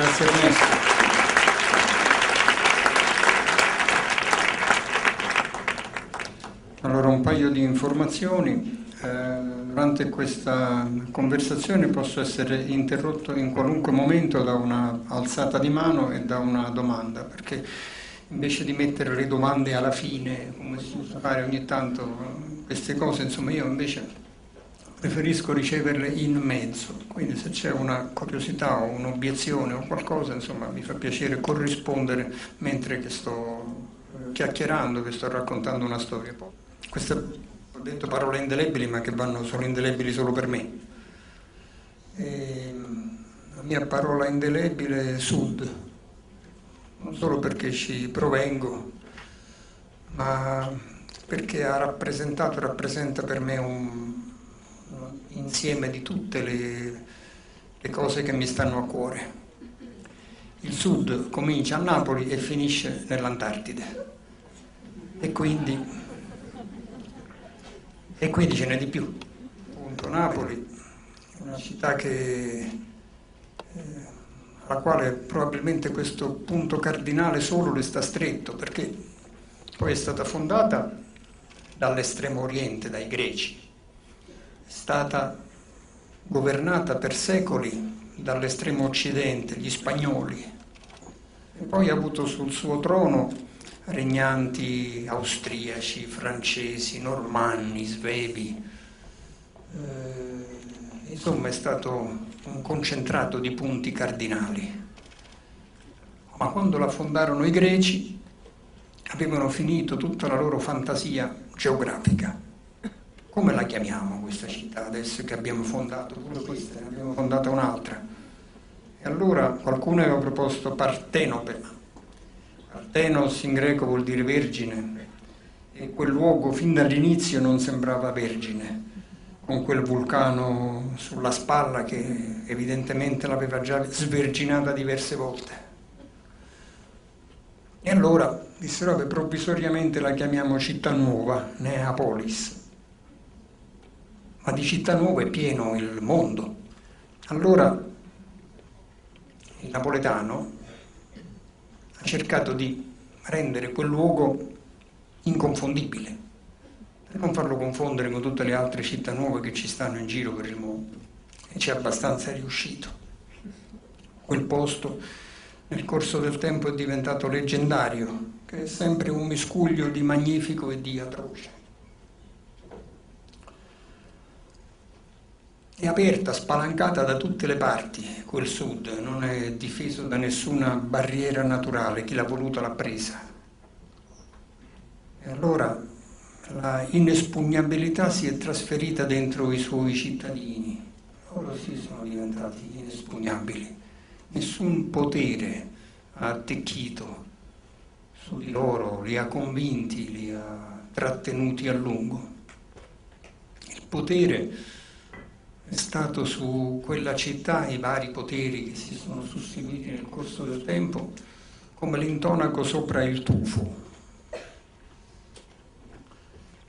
Grazie Ernesto. Allora un paio di informazioni. Eh, durante questa conversazione posso essere interrotto in qualunque momento da una alzata di mano e da una domanda, perché invece di mettere le domande alla fine, come si usa fare ogni tanto, queste cose, insomma io invece preferisco riceverle in mezzo, quindi se c'è una curiosità o un'obiezione o qualcosa, insomma mi fa piacere corrispondere mentre che sto chiacchierando, che sto raccontando una storia. Queste ho detto parole indelebili ma che vanno solo indelebili solo per me. E la mia parola indelebile è Sud, non solo perché ci provengo, ma perché ha rappresentato e rappresenta per me un insieme di tutte le, le cose che mi stanno a cuore. Il Sud comincia a Napoli e finisce nell'Antartide e quindi e quindi ce n'è di più. Appunto, Napoli, una città che, eh, alla quale probabilmente questo punto cardinale solo le sta stretto, perché poi è stata fondata dall'estremo oriente, dai greci, è stata governata per secoli dall'estremo occidente, gli spagnoli, e poi ha avuto sul suo trono regnanti austriaci, francesi, normanni, svevi. Eh, insomma è stato un concentrato di punti cardinali. Ma quando la fondarono i greci avevano finito tutta la loro fantasia geografica. Come la chiamiamo questa città adesso che abbiamo fondato? Pure questa, ne abbiamo fondata un'altra. E allora qualcuno aveva proposto Partenope, Artenos in greco vuol dire vergine e quel luogo fin dall'inizio non sembrava vergine, con quel vulcano sulla spalla che evidentemente l'aveva già sverginata diverse volte. E allora dissero, vabbè, provvisoriamente la chiamiamo città nuova, Neapolis. Ma di città nuove è pieno il mondo. Allora il napoletano ha cercato di rendere quel luogo inconfondibile, per non farlo confondere con tutte le altre città nuove che ci stanno in giro per il mondo. E ci è abbastanza riuscito. Quel posto nel corso del tempo è diventato leggendario, che è sempre un miscuglio di magnifico e di atroce. È aperta, spalancata da tutte le parti, quel sud, non è difeso da nessuna barriera naturale, chi l'ha voluta l'ha presa. E allora la inespugnabilità si è trasferita dentro i suoi cittadini, loro sì sono diventati inespugnabili, nessun potere ha attecchito su di loro, li ha convinti, li ha trattenuti a lungo. Il potere è stato su quella città i vari poteri che si sono susseguiti nel corso del tempo come l'intonaco sopra il tufo.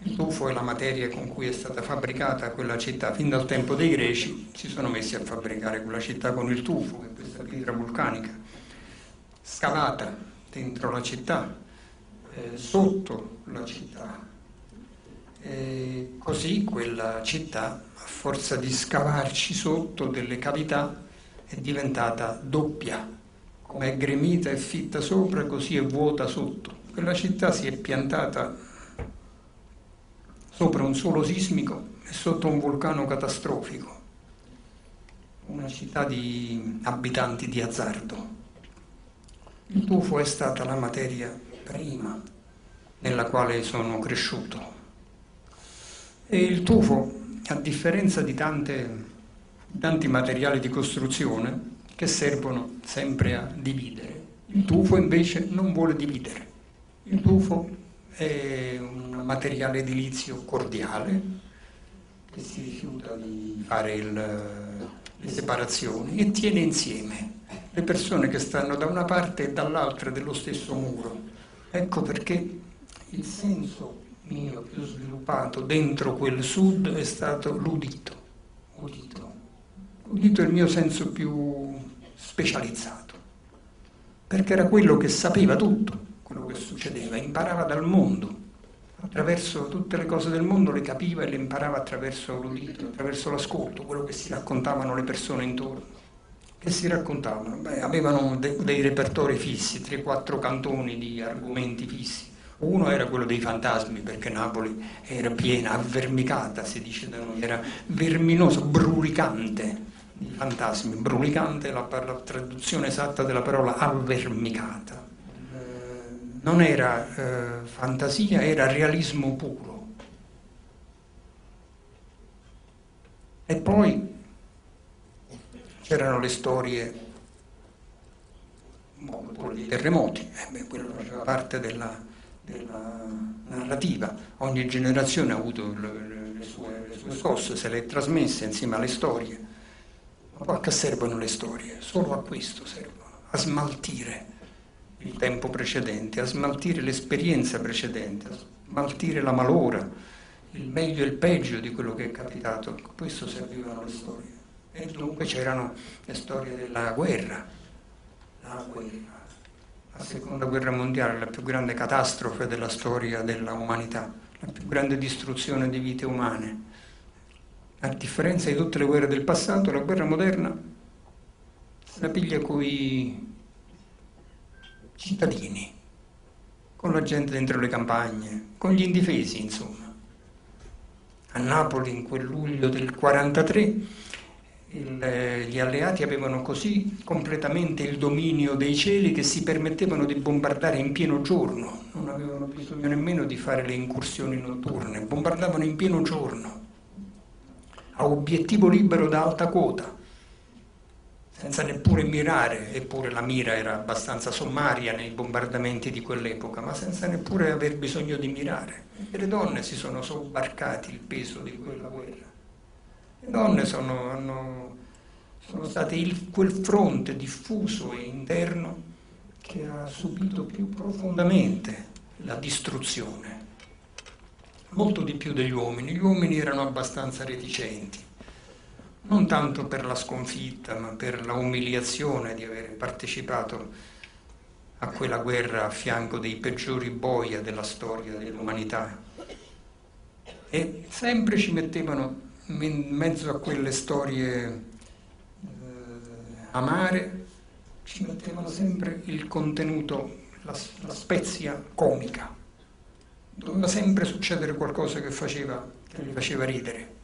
Il tufo è la materia con cui è stata fabbricata quella città. Fin dal tempo dei greci si sono messi a fabbricare quella città con il tufo, che è questa pietra vulcanica, scavata dentro la città, eh, sotto la città. E così quella città forza di scavarci sotto delle cavità, è diventata doppia. Come è gremita e fitta sopra, così è vuota sotto. Quella città si è piantata sopra un suolo sismico e sotto un vulcano catastrofico. Una città di abitanti di azzardo. Il tufo è stata la materia prima nella quale sono cresciuto. E il tufo a differenza di tante, tanti materiali di costruzione che servono sempre a dividere. Il tufo invece non vuole dividere. Il tufo è un materiale edilizio cordiale che si rifiuta di fare il, le separazioni e tiene insieme le persone che stanno da una parte e dall'altra dello stesso muro. Ecco perché il senso mio più sviluppato dentro quel sud è stato l'udito. Udito. Udito è il mio senso più specializzato. perché era quello che sapeva tutto, quello che succedeva, imparava dal mondo, attraverso tutte le cose del mondo le capiva e le imparava attraverso l'udito, attraverso l'ascolto, quello che si raccontavano le persone intorno. Che si raccontavano? Beh, avevano de- dei repertori fissi, 3-4 cantoni di argomenti fissi. Uno era quello dei fantasmi, perché Napoli era piena, avvermicata, si dice da noi, era verminosa, brulicante di fantasmi. Brulicante è la, la traduzione esatta della parola avvermicata. Eh, non era eh, fantasia, era realismo puro. E poi c'erano le storie dei terremoti, eh beh, quello faceva parte della, della, narrativa. Ogni generazione ha avuto le, sue, le sue scosse, se le ha trasmesse insieme alle storie. Ma a che servono le storie? Solo a questo servono, a smaltire il tempo precedente, a smaltire l'esperienza precedente, a smaltire la malora, il meglio e il peggio di quello che è capitato. A questo servivano le storie. E dunque c'erano le storie della guerra, la guerra, la seconda guerra mondiale, la più grande catastrofe della storia della umanità, la più grande distruzione di vite umane. A differenza di tutte le guerre del passato, la guerra moderna la piglia con i cittadini, con la gente dentro le campagne, con gli indifesi, insomma. A Napoli in quel luglio del 1943 il, eh, gli alleati avevano così completamente il dominio dei cieli che si permettevano di bombardare in pieno giorno, non avevano bisogno nemmeno di fare le incursioni notturne, bombardavano in pieno giorno, a obiettivo libero da alta quota, senza neppure mirare, eppure la mira era abbastanza sommaria nei bombardamenti di quell'epoca, ma senza neppure aver bisogno di mirare. E le donne si sono sobbarcati il peso di quella guerra. Le donne sono, hanno, sono state il, quel fronte diffuso e interno che ha subito più profondamente la distruzione, molto di più degli uomini. Gli uomini erano abbastanza reticenti, non tanto per la sconfitta, ma per la umiliazione di aver partecipato a quella guerra a fianco dei peggiori boia della storia dell'umanità. E sempre ci mettevano in mezzo a quelle storie eh, amare ci mettevano sempre il contenuto, la, la, spezia comica. Doveva sempre succedere qualcosa che, faceva, che li faceva ridere,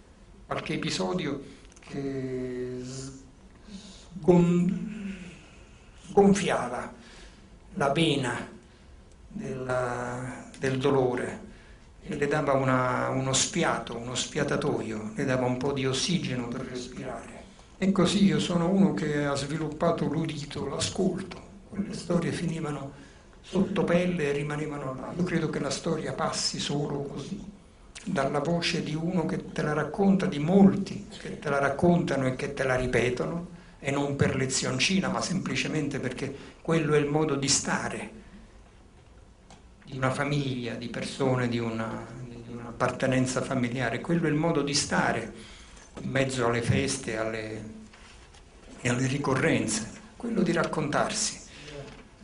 qualche episodio che sgon, sgonfiava la vena della, del dolore le dava una, uno sfiato, uno sfiatatoio, le dava un po' di ossigeno per respirare. E così io sono uno che ha sviluppato l'udito, l'ascolto. Quelle storie finivano sotto pelle e rimanevano là. Io credo che la storia passi solo così, dalla voce di uno che te la racconta, di molti che te la raccontano e che te la ripetono, e non per lezioncina, ma semplicemente perché quello è il modo di stare di una famiglia, di persone, di, una, di un'appartenenza familiare. Quello è il modo di stare in mezzo alle feste alle, e alle ricorrenze, quello di raccontarsi.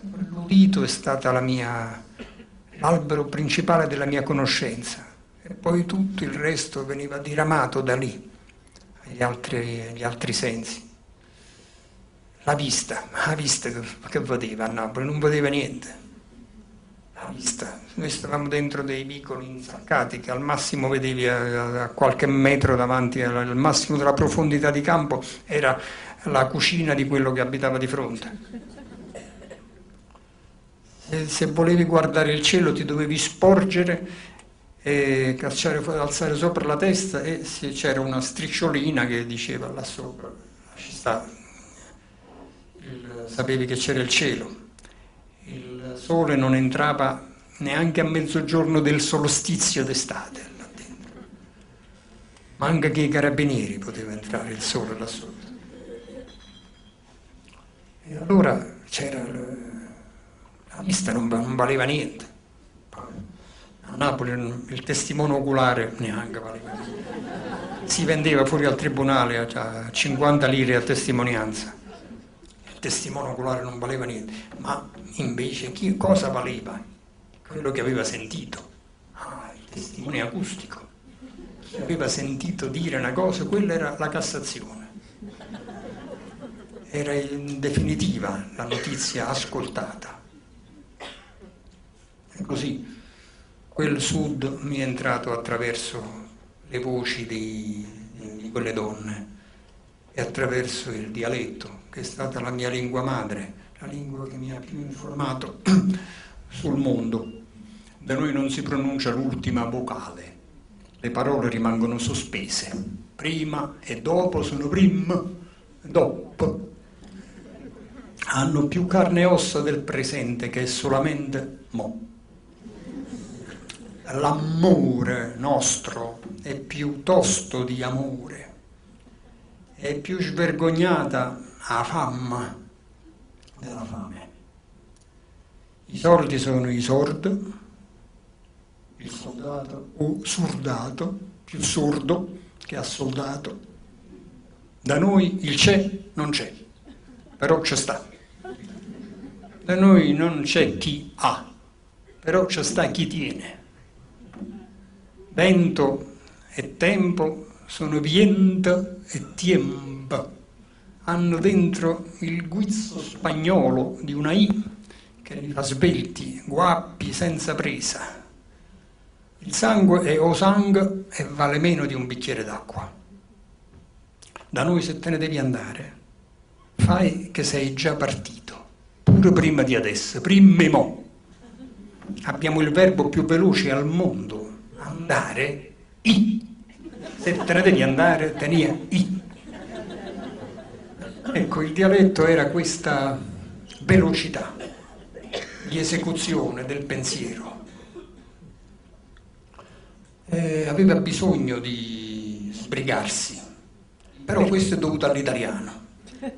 L'udito è stato l'albero principale della mia conoscenza e poi tutto il resto veniva diramato da lì, agli altri, agli altri sensi. La vista, la vista che vedeva a Napoli, non vedeva niente vista. Noi stavamo dentro dei vicoli insaccati che al massimo vedevi a, a qualche metro davanti, al massimo della profondità di campo era la cucina di quello che abitava di fronte. E se volevi guardare il cielo ti dovevi sporgere e cacciare, alzare sopra la testa e c'era una strisciolina che diceva là sopra, ci sta, il, sapevi che c'era il cielo sole non entrava neanche a mezzogiorno del solstizio d'estate là dentro. Ma anche che i carabinieri poteva entrare il sole là sotto. E allora c'era la vista non, non valeva niente. A Napoli il testimone oculare neanche valeva niente. Si vendeva fuori al tribunale a 50 lire a testimonianza. Testimone oculare non valeva niente, ma invece chi, cosa valeva? Quello che aveva sentito. Ah, il testimone acustico. Chi aveva sentito dire una cosa, quella era la Cassazione. Era in definitiva la notizia ascoltata. E così quel sud mi è entrato attraverso le voci di, di quelle donne e attraverso il dialetto, che è stata la mia lingua madre, la lingua che mi ha più informato sul mondo. Da noi non si pronuncia l'ultima vocale, le parole rimangono sospese, prima e dopo sono prim, dopo. Hanno più carne e ossa del presente che è solamente mo. L'amore nostro è piuttosto di amore è più svergognata la fama della fame. I sordi sono i sordi, il soldato o surdato, più sordo che ha soldato. Da noi il c'è non c'è, però c'è sta. Da noi non c'è chi ha, però c'è sta chi tiene. Vento e tempo sono viento e tiempo, hanno dentro il guizzo spagnolo di una I che li fa svelti, guappi, senza presa. Il sangue è o sangue e vale meno di un bicchiere d'acqua. Da noi se te ne devi andare, fai che sei già partito, pure prima di adesso, prima mo. Abbiamo il verbo più veloce al mondo, andare, i se te ne devi andare, tenia i. Ecco, il dialetto era questa velocità di esecuzione del pensiero. Eh, aveva bisogno di sbrigarsi, però questo è dovuto all'italiano.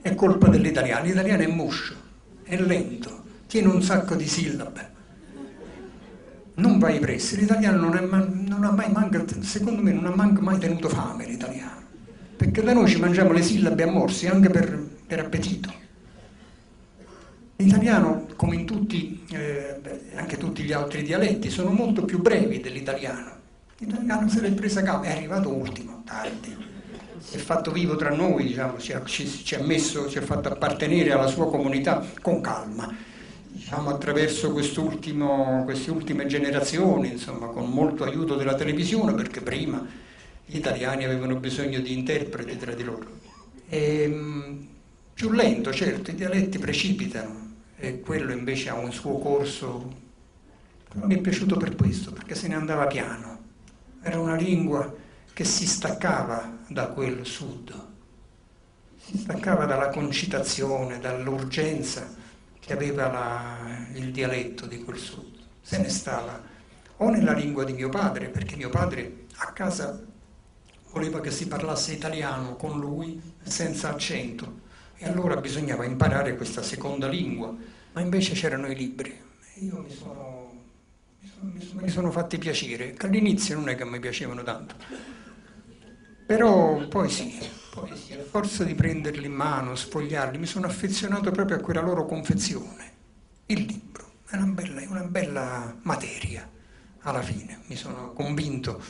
È colpa dell'italiano. L'italiano è moscio, è lento, tiene un sacco di sillabe non vai presso. L'italiano non, non, ha mai mancato, secondo me non ha mai tenuto fame l'italiano, perché da noi ci mangiamo le sillabe a morsi anche per, per appetito. L'italiano, come in tutti, eh, anche tutti gli altri dialetti, sono molto più brevi dell'italiano. L'italiano se l'è presa capo, è arrivato ultimo, tardi. Si è fatto vivo tra noi, diciamo, ci, ha, ci, ci, ha messo, ci ha fatto appartenere alla sua comunità con calma diciamo, attraverso queste ultime generazioni, insomma, con molto aiuto della televisione, perché prima gli italiani avevano bisogno di interpreti tra di loro. E, ehm, più lento, certo, i dialetti precipitano e quello invece ha un suo corso. Mi è piaciuto per questo, perché se ne andava piano. Era una lingua che si staccava da quel sud, si staccava dalla concitazione, dall'urgenza che aveva la, il dialetto di quel sud, se ne stava o nella lingua di mio padre, perché mio padre a casa voleva che si parlasse italiano con lui senza accento e allora bisognava imparare questa seconda lingua, ma invece c'erano i libri. Io mi sono, mi sono, mi sono fatti piacere, che all'inizio non è che mi piacevano tanto, però poi sì, poesia. A forza di prenderli in mano, sfogliarli, mi sono affezionato proprio a quella loro confezione. Il libro è una bella, una bella materia, alla fine. Mi sono convinto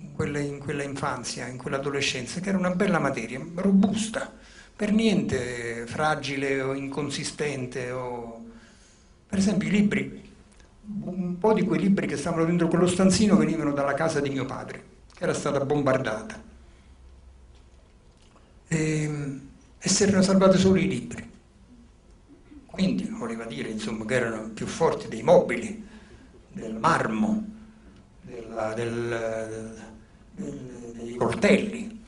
in quella, in quella infanzia, in quell'adolescenza, che era una bella materia, robusta, per niente fragile o inconsistente. O... Per esempio i libri, un po' di quei libri che stavano dentro quello stanzino venivano dalla casa di mio padre, che era stata bombardata e, e si erano salvati solo i libri. Quindi voleva dire insomma, che erano più forti dei mobili, del marmo, della, del, dei coltelli.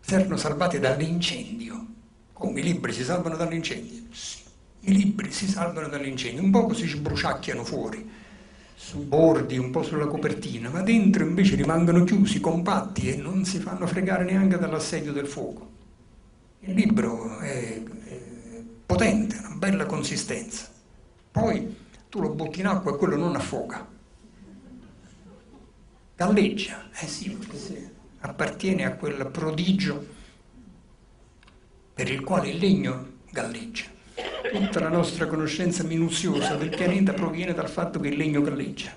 Si erano salvati dall'incendio. Come i libri si salvano dall'incendio? Sì, i libri si salvano dall'incendio, un po' si sbruciacchiano fuori sui bordi, un po' sulla copertina, ma dentro invece rimangono chiusi, compatti e non si fanno fregare neanche dall'assedio del fuoco. Il libro è, è potente, una bella consistenza. Poi tu lo butti in acqua e quello non affoga. Galleggia, eh sì, perché appartiene a quel prodigio per il quale il legno galleggia. Tutta la nostra conoscenza minuziosa del pianeta proviene dal fatto che il legno galleggia.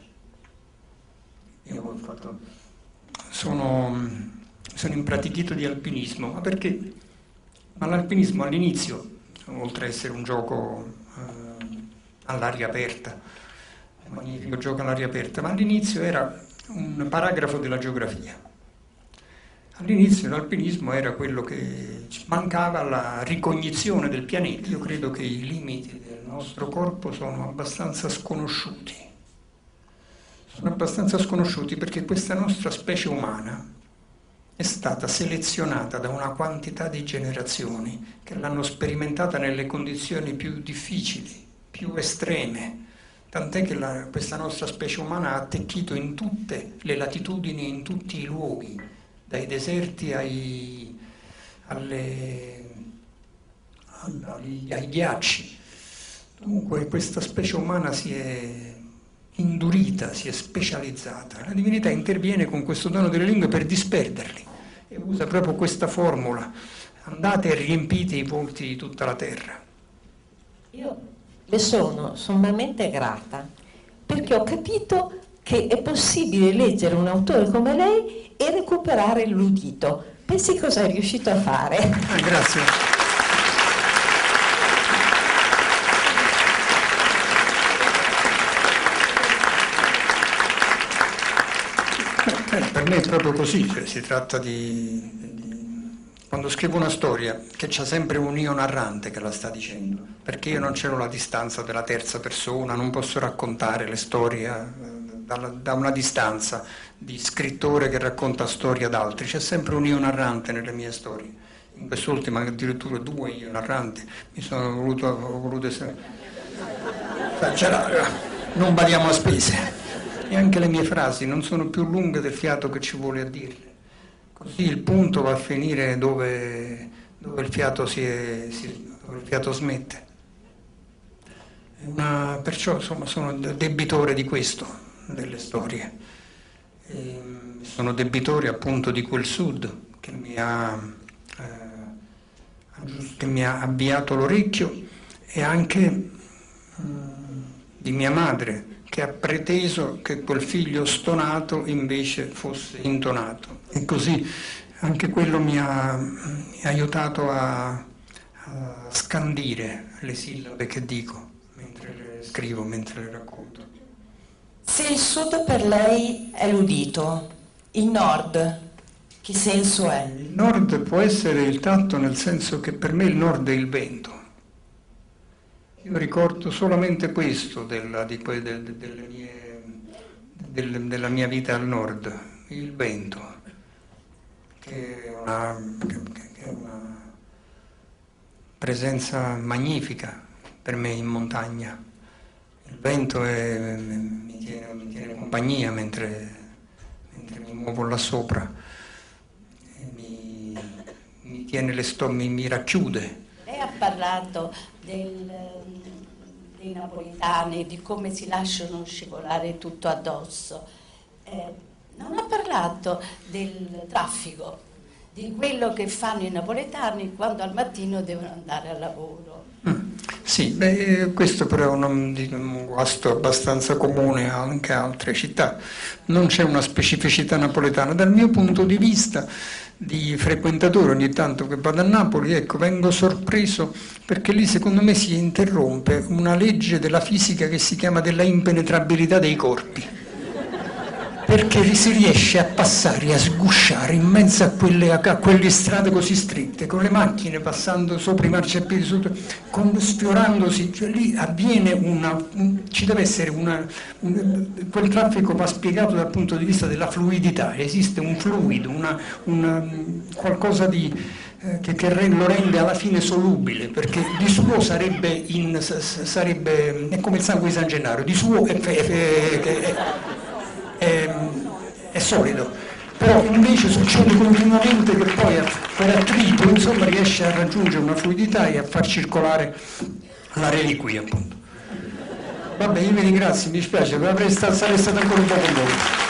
Io fatto, sono, sono impratichito di alpinismo, ma perché? Ma l'alpinismo all'inizio, oltre ad essere un gioco eh, all'aria aperta, un magnifico gioco all'aria aperta, ma all'inizio era un paragrafo della geografia. All'inizio l'alpinismo era quello che mancava la ricognizione del pianeta. Io credo che i limiti del nostro corpo sono abbastanza sconosciuti. Sono abbastanza sconosciuti perché questa nostra specie umana è stata selezionata da una quantità di generazioni che l'hanno sperimentata nelle condizioni più difficili, più estreme, tant'è che la, questa nostra specie umana ha attecchito in tutte le latitudini, in tutti i luoghi, dai deserti ai, alle, ai, ai ghiacci. Dunque questa specie umana si è indurita, si è specializzata. La divinità interviene con questo dono delle lingue per disperderli e usa proprio questa formula. Andate e riempite i volti di tutta la terra. Io le sono sommamente grata perché ho capito che è possibile leggere un autore come lei e recuperare l'udito. Pensi cosa è riuscito a fare? Ah, grazie. Eh, per me è proprio così, cioè, si tratta di, di, Quando scrivo una storia, che c'è sempre un io narrante che la sta dicendo, perché io non c'ero la distanza della terza persona, non posso raccontare le storie eh, da, una distanza di scrittore che racconta storie ad altri, c'è sempre un io narrante nelle mie storie. In quest'ultima addirittura due io narranti, mi sono voluto, voluto essere... non badiamo a spese. E anche le mie frasi non sono più lunghe del fiato che ci vuole a dirle. Così il punto va a finire dove, dove il, fiato si è, si, dove il fiato smette. Una, perciò insomma, sono debitore di questo delle storie. E sono debitore appunto di quel sud che mi ha, eh, che mi ha avviato l'orecchio e anche mm, di mia madre che ha preteso che quel figlio stonato invece fosse intonato. E così anche quello mi ha, mi ha aiutato a, a scandire le sillabe che dico mentre le scrivo, mentre le racconto. Se il sud per lei è l'udito, il nord che senso è? Il nord può essere il tatto nel senso che per me il nord è il vento. Io ricordo solamente questo della, di, de, mie, del, della mia vita al nord, il vento, che è una, che, che è una presenza magnifica per me in montagna. Il vento è, tiene, mi tiene compagnia mentre, mentre, mi muovo là sopra, mi, mi, tiene le sto, mi, mi racchiude. Parlato del, dei napoletani, di come si lasciano scivolare tutto addosso. Eh, non ha parlato del traffico, di quello che fanno i napoletani quando al mattino devono andare al lavoro. Mm. Sì, beh, questo però è un, un guasto abbastanza comune anche a altre città. Non c'è una specificità napoletana. Dal mio punto di vista di frequentatore ogni tanto che vado a Napoli, ecco, vengo sorpreso perché lì secondo me si interrompe una legge della fisica che si chiama della impenetrabilità dei corpi perché si riesce a passare, a sgusciare in mezzo a quelle, a quelle strade così strette, con le macchine passando sopra i marciapiedi, sotto, con, sfiorandosi, cioè lì avviene una, ci deve essere una, un, quel traffico va spiegato dal punto di vista della fluidità, esiste un fluido, una, una, qualcosa di, eh, che, che, lo rende alla fine solubile, perché di suo sarebbe, in, sarebbe è come il sangue di San Gennaro, di suo è, è, è, è, è solido, però invece succede continuamente che poi per attrito insomma, riesce a raggiungere una fluidità e a far circolare la reliquia appunto. Vabbè, io vi ringrazio, mi dispiace, sarei stato ancora un po' con voi.